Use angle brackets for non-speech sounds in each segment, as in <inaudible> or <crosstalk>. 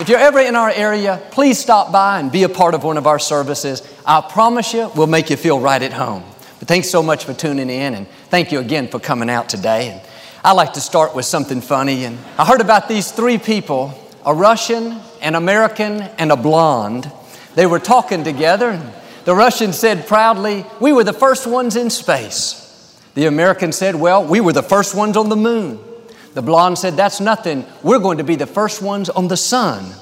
if you're ever in our area, please stop by and be a part of one of our services. I promise you, we'll make you feel right at home. But thanks so much for tuning in, and thank you again for coming out today. And I like to start with something funny. And I heard about these three people a Russian, an American, and a blonde. They were talking together, and the Russian said proudly, We were the first ones in space. The American said, Well, we were the first ones on the moon. The blonde said, That's nothing. We're going to be the first ones on the sun.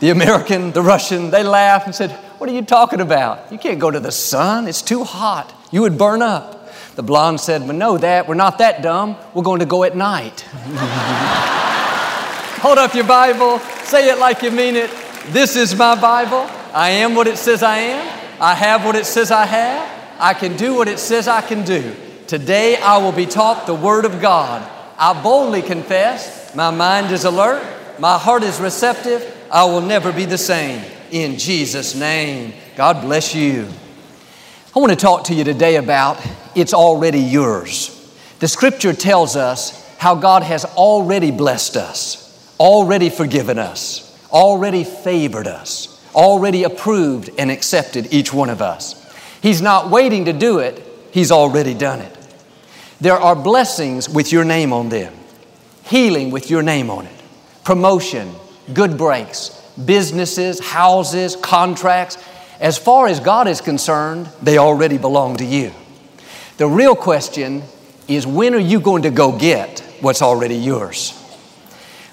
The American, the Russian, they laughed and said, What are you talking about? You can't go to the sun. It's too hot. You would burn up. The blonde said, We know that. We're not that dumb. We're going to go at night. <laughs> Hold up your Bible. Say it like you mean it. This is my Bible. I am what it says I am. I have what it says I have. I can do what it says I can do. Today I will be taught the Word of God. I boldly confess, my mind is alert, my heart is receptive, I will never be the same. In Jesus' name, God bless you. I want to talk to you today about it's already yours. The scripture tells us how God has already blessed us, already forgiven us, already favored us, already approved and accepted each one of us. He's not waiting to do it, He's already done it. There are blessings with your name on them, healing with your name on it, promotion, good breaks, businesses, houses, contracts. As far as God is concerned, they already belong to you. The real question is when are you going to go get what's already yours?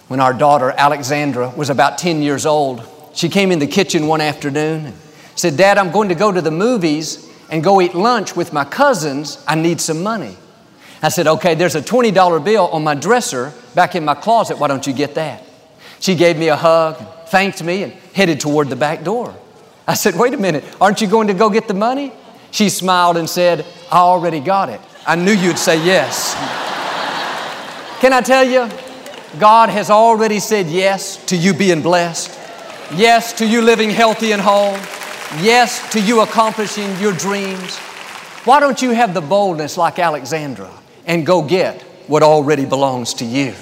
When our daughter Alexandra was about 10 years old, she came in the kitchen one afternoon and said, Dad, I'm going to go to the movies and go eat lunch with my cousins. I need some money. I said, okay, there's a $20 bill on my dresser back in my closet. Why don't you get that? She gave me a hug, thanked me, and headed toward the back door. I said, wait a minute, aren't you going to go get the money? She smiled and said, I already got it. I knew you'd say yes. Can I tell you, God has already said yes to you being blessed, yes to you living healthy and whole, yes to you accomplishing your dreams. Why don't you have the boldness like Alexandra? And go get what already belongs to you.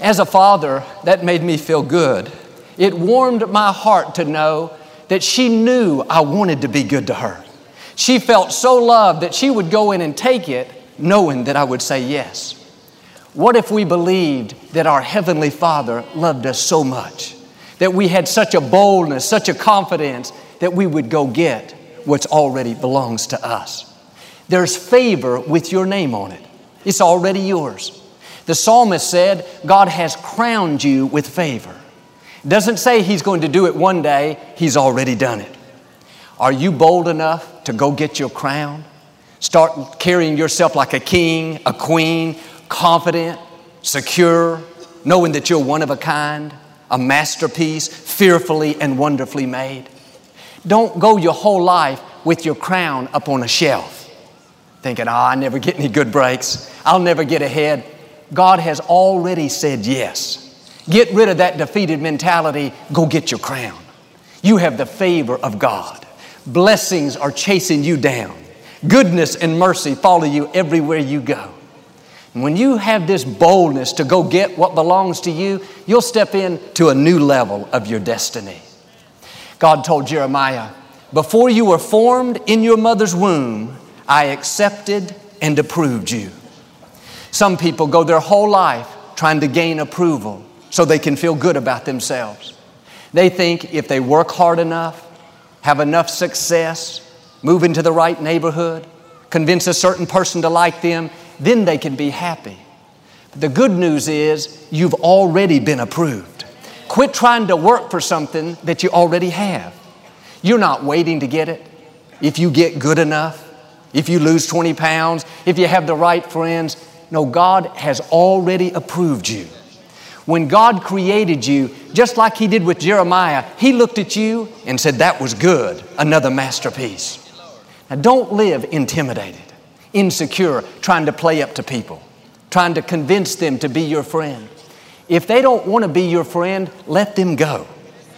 As a father, that made me feel good. It warmed my heart to know that she knew I wanted to be good to her. She felt so loved that she would go in and take it knowing that I would say yes. What if we believed that our Heavenly Father loved us so much, that we had such a boldness, such a confidence that we would go get what's already belongs to us? There's favor with your name on it. It's already yours. The psalmist said, God has crowned you with favor. Doesn't say He's going to do it one day, He's already done it. Are you bold enough to go get your crown? Start carrying yourself like a king, a queen, confident, secure, knowing that you're one of a kind, a masterpiece, fearfully and wonderfully made. Don't go your whole life with your crown up on a shelf thinking, oh, I never get any good breaks. I'll never get ahead. God has already said yes. Get rid of that defeated mentality. Go get your crown. You have the favor of God. Blessings are chasing you down. Goodness and mercy follow you everywhere you go. And when you have this boldness to go get what belongs to you, you'll step into a new level of your destiny. God told Jeremiah, Before you were formed in your mother's womb, I accepted and approved you. Some people go their whole life trying to gain approval so they can feel good about themselves. They think if they work hard enough, have enough success, move into the right neighborhood, convince a certain person to like them, then they can be happy. But the good news is you've already been approved. Quit trying to work for something that you already have. You're not waiting to get it. If you get good enough, if you lose 20 pounds, if you have the right friends. No, God has already approved you. When God created you, just like He did with Jeremiah, He looked at you and said, That was good, another masterpiece. Now, don't live intimidated, insecure, trying to play up to people, trying to convince them to be your friend. If they don't want to be your friend, let them go.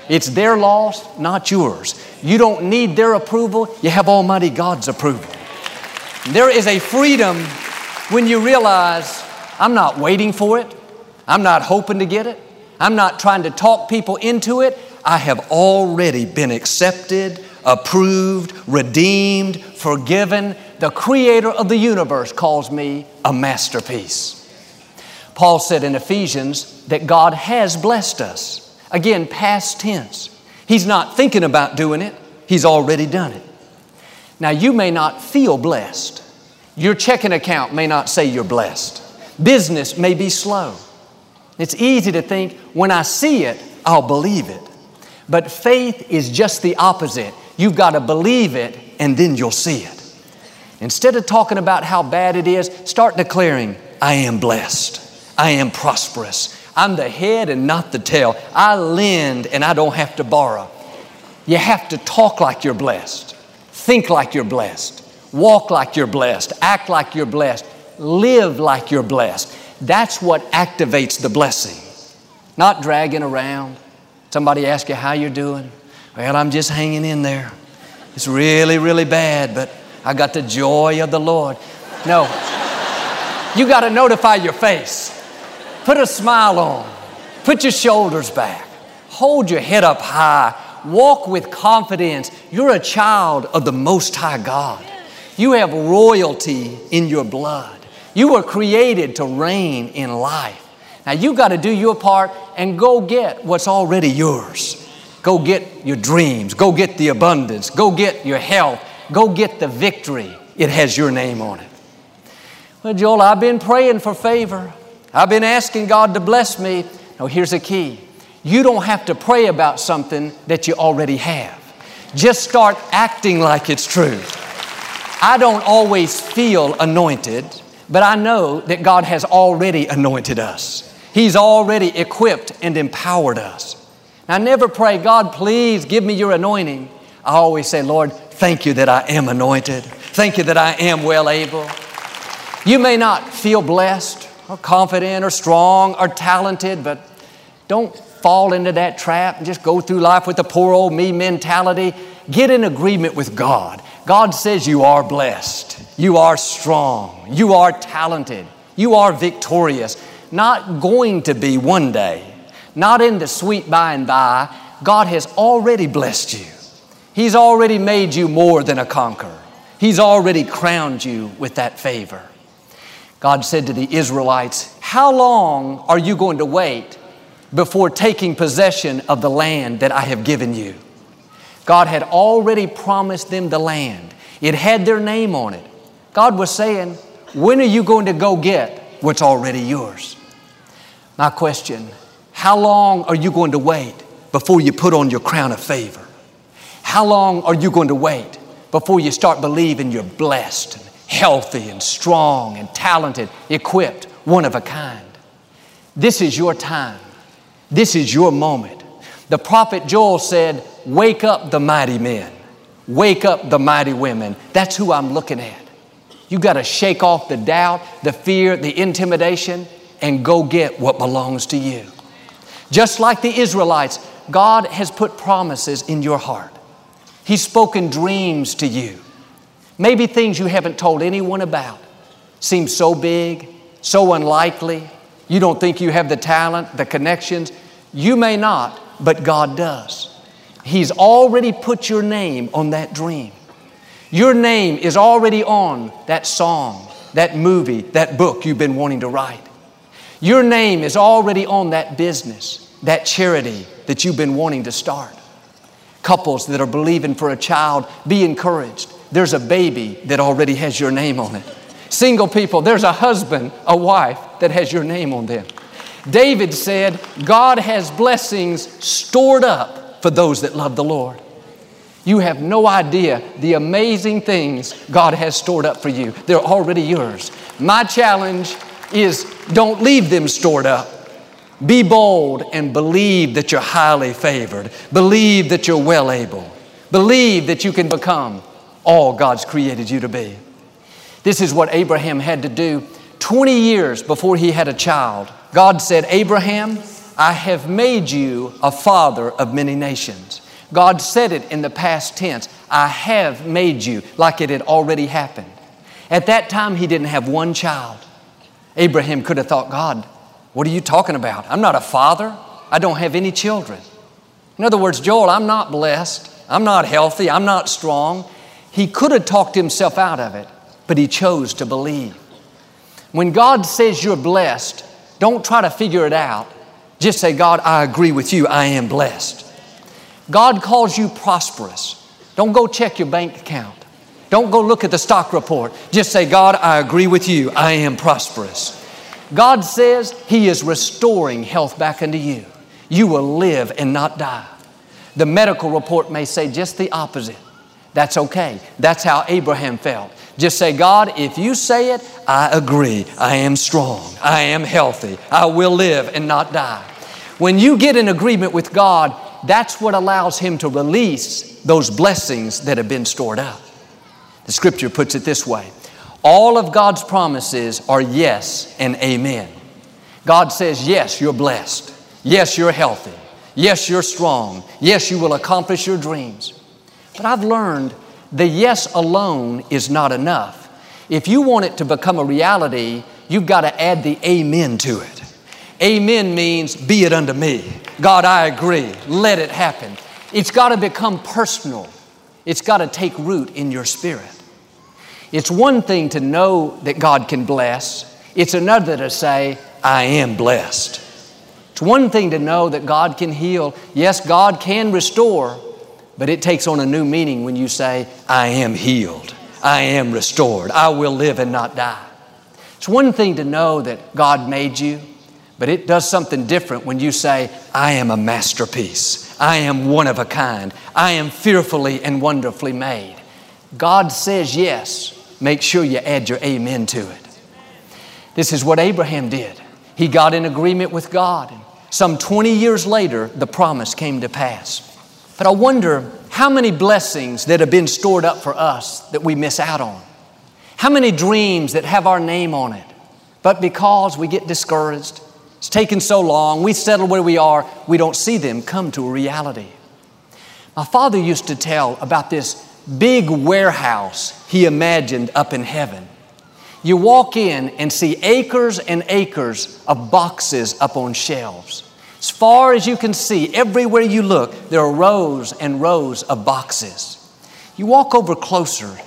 It's their loss, not yours. You don't need their approval, you have Almighty God's approval. There is a freedom when you realize I'm not waiting for it, I'm not hoping to get it, I'm not trying to talk people into it. I have already been accepted, approved, redeemed, forgiven. The creator of the universe calls me a masterpiece. Paul said in Ephesians that God has blessed us. Again, past tense. He's not thinking about doing it, He's already done it. Now, you may not feel blessed. Your checking account may not say you're blessed. Business may be slow. It's easy to think, when I see it, I'll believe it. But faith is just the opposite. You've got to believe it and then you'll see it. Instead of talking about how bad it is, start declaring, I am blessed. I am prosperous. I'm the head and not the tail. I lend and I don't have to borrow. You have to talk like you're blessed, think like you're blessed, walk like you're blessed, act like you're blessed, live like you're blessed. That's what activates the blessing, not dragging around. Somebody ask you how you're doing. Well, I'm just hanging in there. It's really, really bad, but I got the joy of the Lord. No, you got to notify your face. Put a smile on. Put your shoulders back. Hold your head up high. Walk with confidence. You're a child of the Most High God. You have royalty in your blood. You were created to reign in life. Now you got to do your part and go get what's already yours. Go get your dreams. Go get the abundance. Go get your health. Go get the victory. It has your name on it. Well, Joel, I've been praying for favor. I've been asking God to bless me. Now, here's the key you don't have to pray about something that you already have. Just start acting like it's true. I don't always feel anointed, but I know that God has already anointed us. He's already equipped and empowered us. I never pray, God, please give me your anointing. I always say, Lord, thank you that I am anointed. Thank you that I am well able. You may not feel blessed or confident or strong or talented, but don't fall into that trap and just go through life with the poor old me mentality. Get in agreement with God. God says you are blessed, you are strong, you are talented, you are victorious. Not going to be one day, not in the sweet by and by. God has already blessed you. He's already made you more than a conqueror. He's already crowned you with that favor. God said to the Israelites, How long are you going to wait before taking possession of the land that I have given you? God had already promised them the land, it had their name on it. God was saying, When are you going to go get what's already yours? My question How long are you going to wait before you put on your crown of favor? How long are you going to wait before you start believing you're blessed and healthy and strong and talented, equipped, one of a kind. This is your time. This is your moment. The prophet Joel said, Wake up the mighty men, wake up the mighty women. That's who I'm looking at. You got to shake off the doubt, the fear, the intimidation, and go get what belongs to you. Just like the Israelites, God has put promises in your heart. He's spoken dreams to you. Maybe things you haven't told anyone about seem so big, so unlikely. You don't think you have the talent, the connections. You may not, but God does. He's already put your name on that dream. Your name is already on that song, that movie, that book you've been wanting to write. Your name is already on that business, that charity that you've been wanting to start. Couples that are believing for a child, be encouraged there's a baby that already has your name on it. Single people, there's a husband, a wife that has your name on them. David said, God has blessings stored up for those that love the Lord. You have no idea the amazing things God has stored up for you. They're already yours. My challenge is don't leave them stored up. Be bold and believe that you're highly favored. Believe that you're well able. Believe that you can become all God's created you to be. This is what Abraham had to do 20 years before he had a child. God said, Abraham, I have made you a father of many nations. God said it in the past tense I have made you, like it had already happened. At that time, he didn't have one child. Abraham could have thought, God, what are you talking about? I'm not a father. I don't have any children. In other words, Joel, I'm not blessed. I'm not healthy. I'm not strong. He could have talked himself out of it, but he chose to believe. When God says you're blessed, don't try to figure it out. Just say, God, I agree with you. I am blessed. God calls you prosperous. Don't go check your bank account. Don't go look at the stock report. Just say, God, I agree with you. I am prosperous. God says He is restoring health back into you. You will live and not die. The medical report may say just the opposite. That's okay. That's how Abraham felt. Just say, God, if you say it, I agree. I am strong. I am healthy. I will live and not die. When you get in agreement with God, that's what allows Him to release those blessings that have been stored up. The scripture puts it this way all of God's promises are yes and amen. God says, Yes, you're blessed. Yes, you're healthy. Yes, you're strong. Yes, you will accomplish your dreams. But I've learned the yes alone is not enough. If you want it to become a reality, you've got to add the amen to it. Amen means, be it unto me. God, I agree. Let it happen. It's got to become personal, it's got to take root in your spirit. It's one thing to know that God can bless, it's another to say, I am blessed. It's one thing to know that God can heal. Yes, God can restore, but it takes on a new meaning when you say, I am healed, I am restored, I will live and not die. It's one thing to know that God made you, but it does something different when you say, I am a masterpiece, I am one of a kind, I am fearfully and wonderfully made. God says yes, make sure you add your amen to it. This is what Abraham did. He got in agreement with God. And some 20 years later, the promise came to pass. But I wonder how many blessings that have been stored up for us that we miss out on. How many dreams that have our name on it, but because we get discouraged, it's taken so long, we settle where we are, we don't see them come to a reality. My father used to tell about this big warehouse he imagined up in heaven. You walk in and see acres and acres of boxes up on shelves. As far as you can see, everywhere you look, there are rows and rows of boxes. You walk over closer,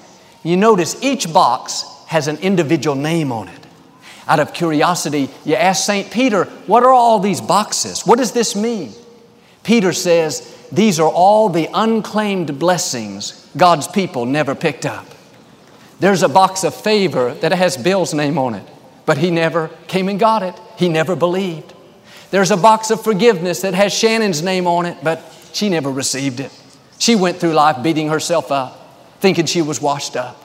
you notice each box has an individual name on it. Out of curiosity, you ask St. Peter, What are all these boxes? What does this mean? Peter says, These are all the unclaimed blessings God's people never picked up. There's a box of favor that has Bill's name on it, but he never came and got it. He never believed. There's a box of forgiveness that has Shannon's name on it, but she never received it. She went through life beating herself up, thinking she was washed up.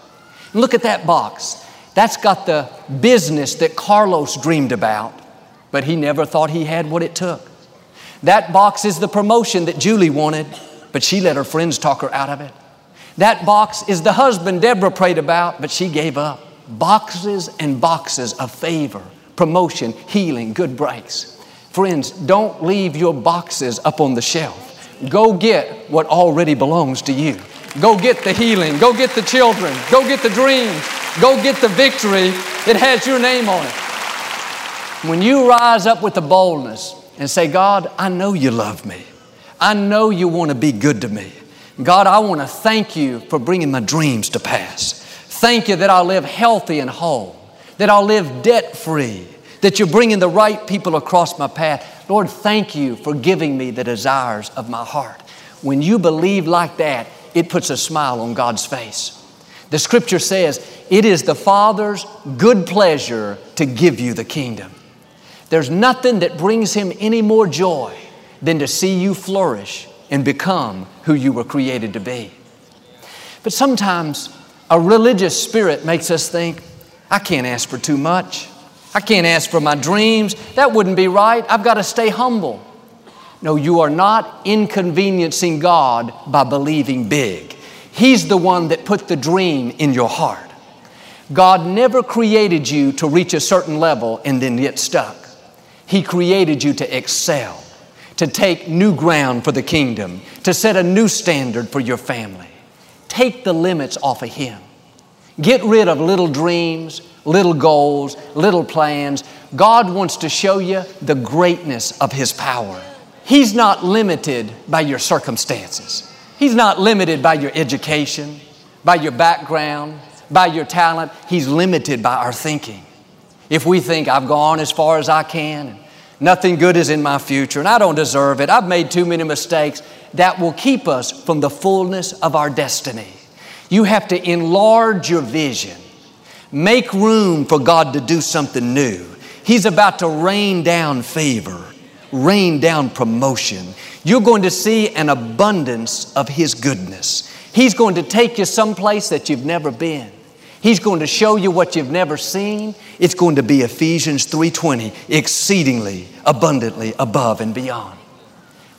Look at that box. That's got the business that Carlos dreamed about, but he never thought he had what it took. That box is the promotion that Julie wanted, but she let her friends talk her out of it. That box is the husband Deborah prayed about, but she gave up. Boxes and boxes of favor, promotion, healing, good breaks. Friends, don't leave your boxes up on the shelf. Go get what already belongs to you. Go get the healing. Go get the children. Go get the dreams. Go get the victory. It has your name on it. When you rise up with the boldness and say, God, I know you love me. I know you want to be good to me. God, I want to thank you for bringing my dreams to pass. Thank you that I'll live healthy and whole, that I'll live debt free, that you're bringing the right people across my path. Lord, thank you for giving me the desires of my heart. When you believe like that, it puts a smile on God's face. The scripture says, It is the Father's good pleasure to give you the kingdom. There's nothing that brings Him any more joy than to see you flourish and become who you were created to be. But sometimes a religious spirit makes us think, I can't ask for too much. I can't ask for my dreams. That wouldn't be right. I've got to stay humble. No, you are not inconveniencing God by believing big. He's the one that put the dream in your heart. God never created you to reach a certain level and then get stuck. He created you to excel, to take new ground for the kingdom, to set a new standard for your family. Take the limits off of Him. Get rid of little dreams, little goals, little plans. God wants to show you the greatness of His power. He's not limited by your circumstances. He's not limited by your education, by your background, by your talent. He's limited by our thinking. If we think, I've gone as far as I can, nothing good is in my future, and I don't deserve it, I've made too many mistakes, that will keep us from the fullness of our destiny. You have to enlarge your vision, make room for God to do something new. He's about to rain down favor rain down promotion. You're going to see an abundance of His goodness. He's going to take you someplace that you've never been. He's going to show you what you've never seen. It's going to be Ephesians 3:20, exceedingly abundantly above and beyond.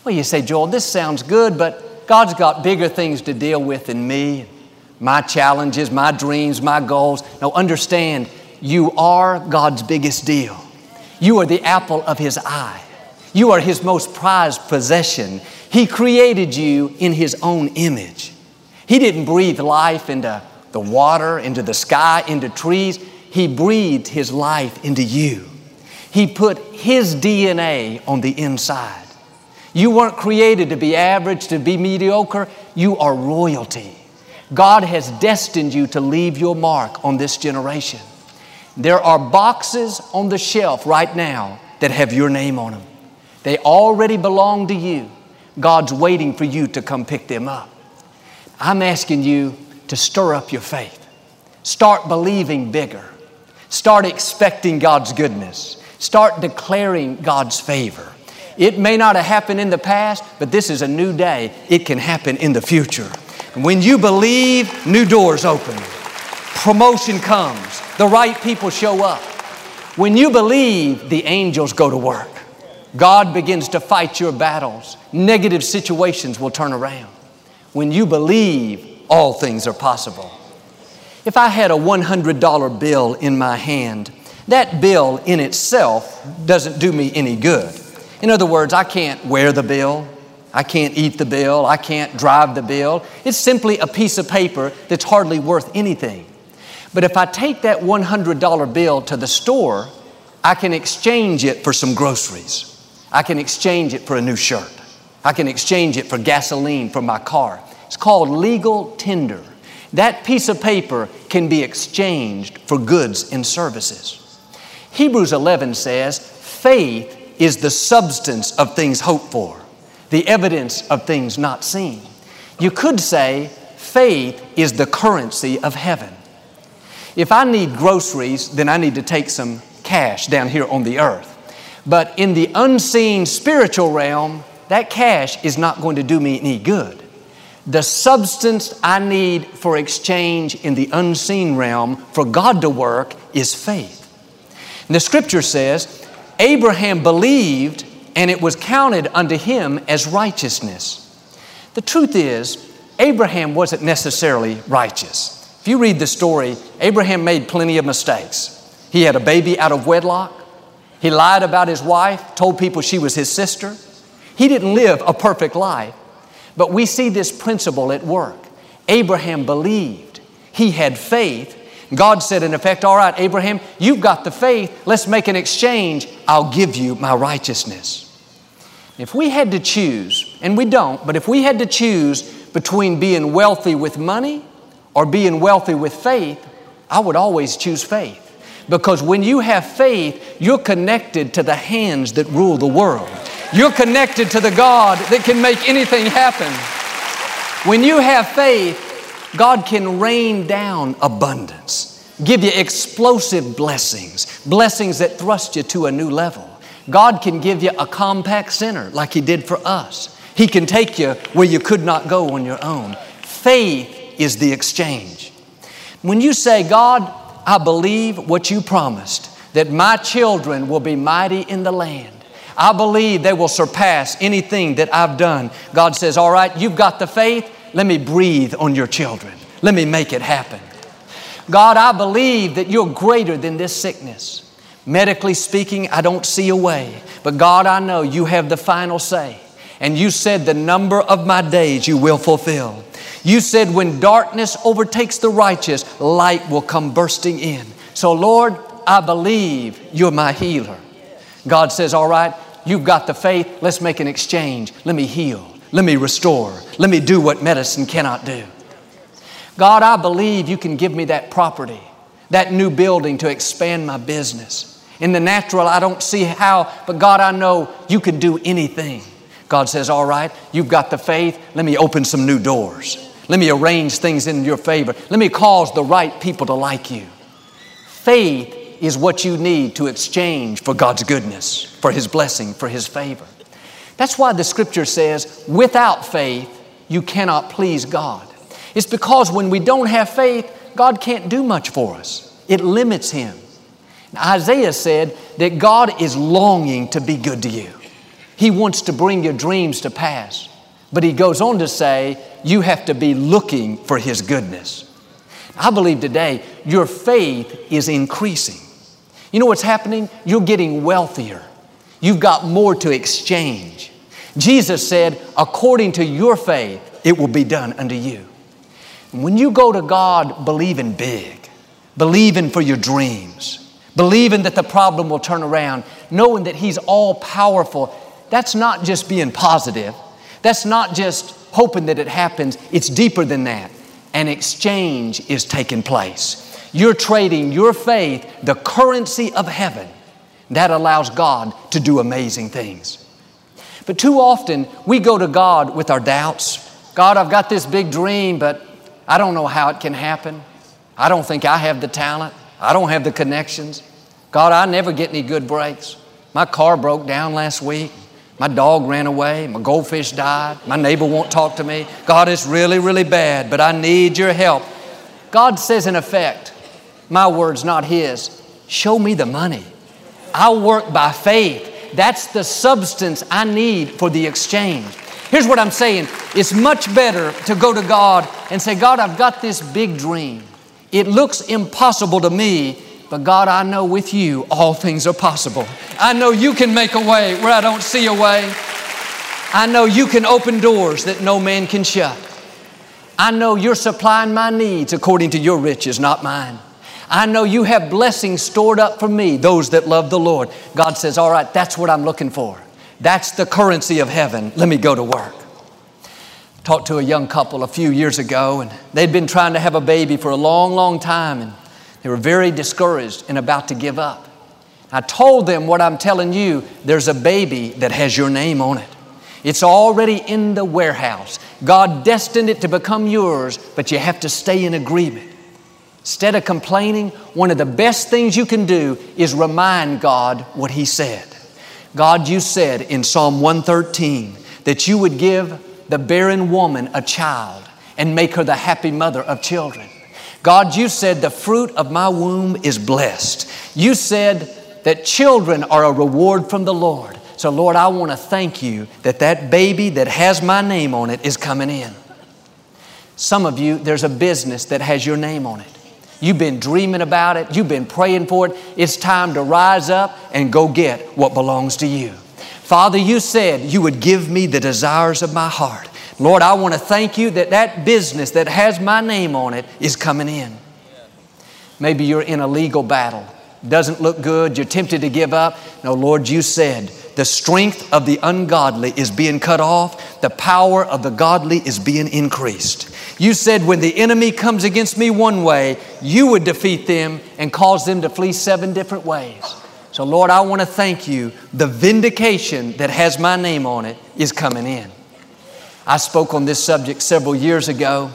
Well, you say, Joel, this sounds good, but God's got bigger things to deal with than me, my challenges, my dreams, my goals. Now understand, you are God's biggest deal. You are the apple of His eye. You are His most prized possession. He created you in His own image. He didn't breathe life into the water, into the sky, into trees. He breathed His life into you. He put His DNA on the inside. You weren't created to be average, to be mediocre. You are royalty. God has destined you to leave your mark on this generation. There are boxes on the shelf right now that have your name on them. They already belong to you. God's waiting for you to come pick them up. I'm asking you to stir up your faith. Start believing bigger. Start expecting God's goodness. Start declaring God's favor. It may not have happened in the past, but this is a new day. It can happen in the future. When you believe, new doors open. Promotion comes. The right people show up. When you believe, the angels go to work. God begins to fight your battles. Negative situations will turn around. When you believe, all things are possible. If I had a $100 bill in my hand, that bill in itself doesn't do me any good. In other words, I can't wear the bill, I can't eat the bill, I can't drive the bill. It's simply a piece of paper that's hardly worth anything. But if I take that $100 bill to the store, I can exchange it for some groceries. I can exchange it for a new shirt. I can exchange it for gasoline for my car. It's called legal tender. That piece of paper can be exchanged for goods and services. Hebrews 11 says, faith is the substance of things hoped for, the evidence of things not seen. You could say, faith is the currency of heaven. If I need groceries, then I need to take some cash down here on the earth. But in the unseen spiritual realm, that cash is not going to do me any good. The substance I need for exchange in the unseen realm for God to work is faith. And the scripture says, Abraham believed and it was counted unto him as righteousness. The truth is, Abraham wasn't necessarily righteous. If you read the story, Abraham made plenty of mistakes. He had a baby out of wedlock. He lied about his wife, told people she was his sister. He didn't live a perfect life. But we see this principle at work. Abraham believed, he had faith. God said, in effect, All right, Abraham, you've got the faith. Let's make an exchange. I'll give you my righteousness. If we had to choose, and we don't, but if we had to choose between being wealthy with money or being wealthy with faith, I would always choose faith. Because when you have faith, you're connected to the hands that rule the world. You're connected to the God that can make anything happen. When you have faith, God can rain down abundance, give you explosive blessings, blessings that thrust you to a new level. God can give you a Compaq Center like He did for us. He can take you where you could not go on your own. Faith is the exchange. When you say, God, I believe what you promised that my children will be mighty in the land. I believe they will surpass anything that I've done. God says, All right, you've got the faith. Let me breathe on your children. Let me make it happen. God, I believe that you're greater than this sickness. Medically speaking, I don't see a way. But God, I know you have the final say. And you said, The number of my days you will fulfill. You said, When darkness overtakes the righteous, light will come bursting in. So, Lord, I believe you're my healer. God says, All right, you've got the faith. Let's make an exchange. Let me heal. Let me restore. Let me do what medicine cannot do. God, I believe you can give me that property, that new building to expand my business. In the natural, I don't see how, but God, I know you can do anything. God says, All right, you've got the faith. Let me open some new doors. Let me arrange things in your favor. Let me cause the right people to like you. Faith is what you need to exchange for God's goodness, for His blessing, for His favor. That's why the scripture says, without faith, you cannot please God. It's because when we don't have faith, God can't do much for us. It limits Him. Isaiah said that God is longing to be good to you. He wants to bring your dreams to pass. But He goes on to say, you have to be looking for His goodness. I believe today your faith is increasing. You know what's happening? You're getting wealthier. You've got more to exchange. Jesus said, according to your faith, it will be done unto you. When you go to God believing big, believing for your dreams, believing that the problem will turn around, knowing that He's all powerful, that's not just being positive. That's not just hoping that it happens. It's deeper than that. An exchange is taking place. You're trading your faith, the currency of heaven. That allows God to do amazing things. But too often we go to God with our doubts. God, I've got this big dream, but I don't know how it can happen. I don't think I have the talent. I don't have the connections. God, I never get any good breaks. My car broke down last week. My dog ran away. My goldfish died. My neighbor won't talk to me. God, it's really, really bad, but I need your help. God says, in effect, my word's not His. Show me the money. I'll work by faith. That's the substance I need for the exchange. Here's what I'm saying it's much better to go to God and say, God, I've got this big dream. It looks impossible to me, but God, I know with you all things are possible. I know you can make a way where I don't see a way. I know you can open doors that no man can shut. I know you're supplying my needs according to your riches, not mine. I know you have blessings stored up for me, those that love the Lord. God says, All right, that's what I'm looking for. That's the currency of heaven. Let me go to work. Talked to a young couple a few years ago, and they'd been trying to have a baby for a long, long time, and they were very discouraged and about to give up. I told them what I'm telling you there's a baby that has your name on it. It's already in the warehouse. God destined it to become yours, but you have to stay in agreement. Instead of complaining, one of the best things you can do is remind God what He said. God, you said in Psalm 113 that you would give the barren woman a child and make her the happy mother of children. God, you said the fruit of my womb is blessed. You said that children are a reward from the Lord. So, Lord, I want to thank you that that baby that has my name on it is coming in. Some of you, there's a business that has your name on it. You've been dreaming about it. You've been praying for it. It's time to rise up and go get what belongs to you. Father, you said you would give me the desires of my heart. Lord, I want to thank you that that business that has my name on it is coming in. Maybe you're in a legal battle. Doesn't look good. You're tempted to give up. No, Lord, you said the strength of the ungodly is being cut off, the power of the godly is being increased. You said, when the enemy comes against me one way, you would defeat them and cause them to flee seven different ways. So, Lord, I want to thank you. The vindication that has my name on it is coming in. I spoke on this subject several years ago,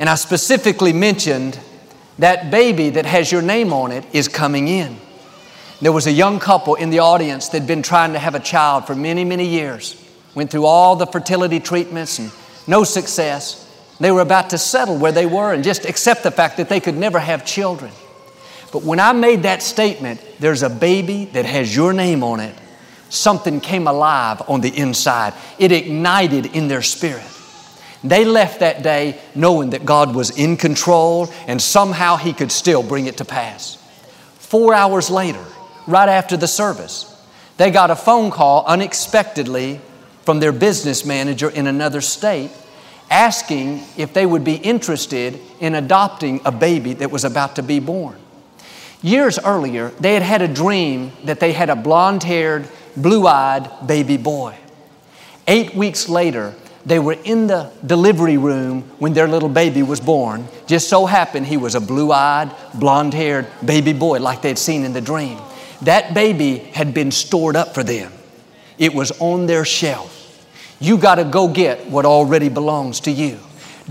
and I specifically mentioned that baby that has your name on it is coming in. There was a young couple in the audience that had been trying to have a child for many, many years. Went through all the fertility treatments and no success. They were about to settle where they were and just accept the fact that they could never have children. But when I made that statement, there's a baby that has your name on it, something came alive on the inside. It ignited in their spirit. They left that day knowing that God was in control and somehow He could still bring it to pass. Four hours later, right after the service, they got a phone call unexpectedly from their business manager in another state asking if they would be interested in adopting a baby that was about to be born. Years earlier, they had had a dream that they had a blonde haired, blue eyed baby boy. Eight weeks later, they were in the delivery room when their little baby was born. Just so happened he was a blue eyed, blonde haired baby boy like they'd seen in the dream. That baby had been stored up for them, it was on their shelf. You got to go get what already belongs to you.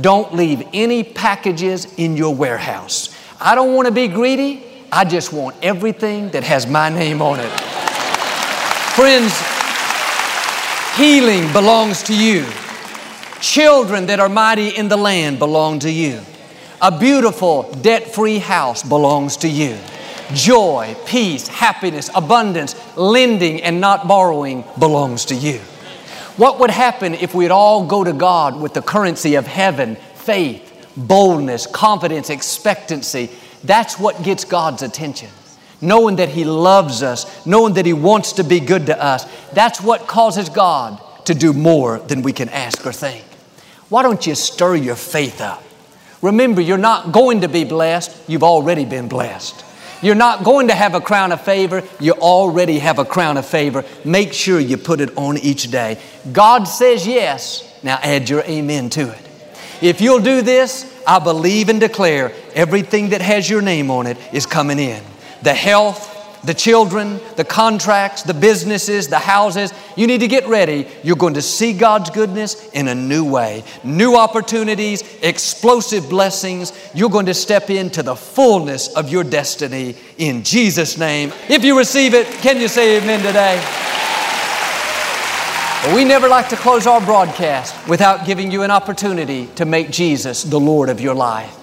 Don't leave any packages in your warehouse. I don't want to be greedy. I just want everything that has my name on it. Friends, healing belongs to you. Children that are mighty in the land belong to you. A beautiful, debt free house belongs to you. Joy, peace, happiness, abundance, lending and not borrowing belongs to you. What would happen if we'd all go to God with the currency of heaven, faith, boldness, confidence, expectancy, that's what gets God's attention. Knowing that He loves us, knowing that He wants to be good to us, that's what causes God to do more than we can ask or think. Why don't you stir your faith up? Remember, you're not going to be blessed, you've already been blessed. You're not going to have a crown of favor, you already have a crown of favor. Make sure you put it on each day. God says yes, now add your amen to it. If you'll do this, I believe and declare everything that has your name on it is coming in. The health, the children, the contracts, the businesses, the houses. You need to get ready. You're going to see God's goodness in a new way. New opportunities, explosive blessings. You're going to step into the fullness of your destiny in Jesus' name. If you receive it, can you say amen today? We never like to close our broadcast without giving you an opportunity to make Jesus the Lord of your life.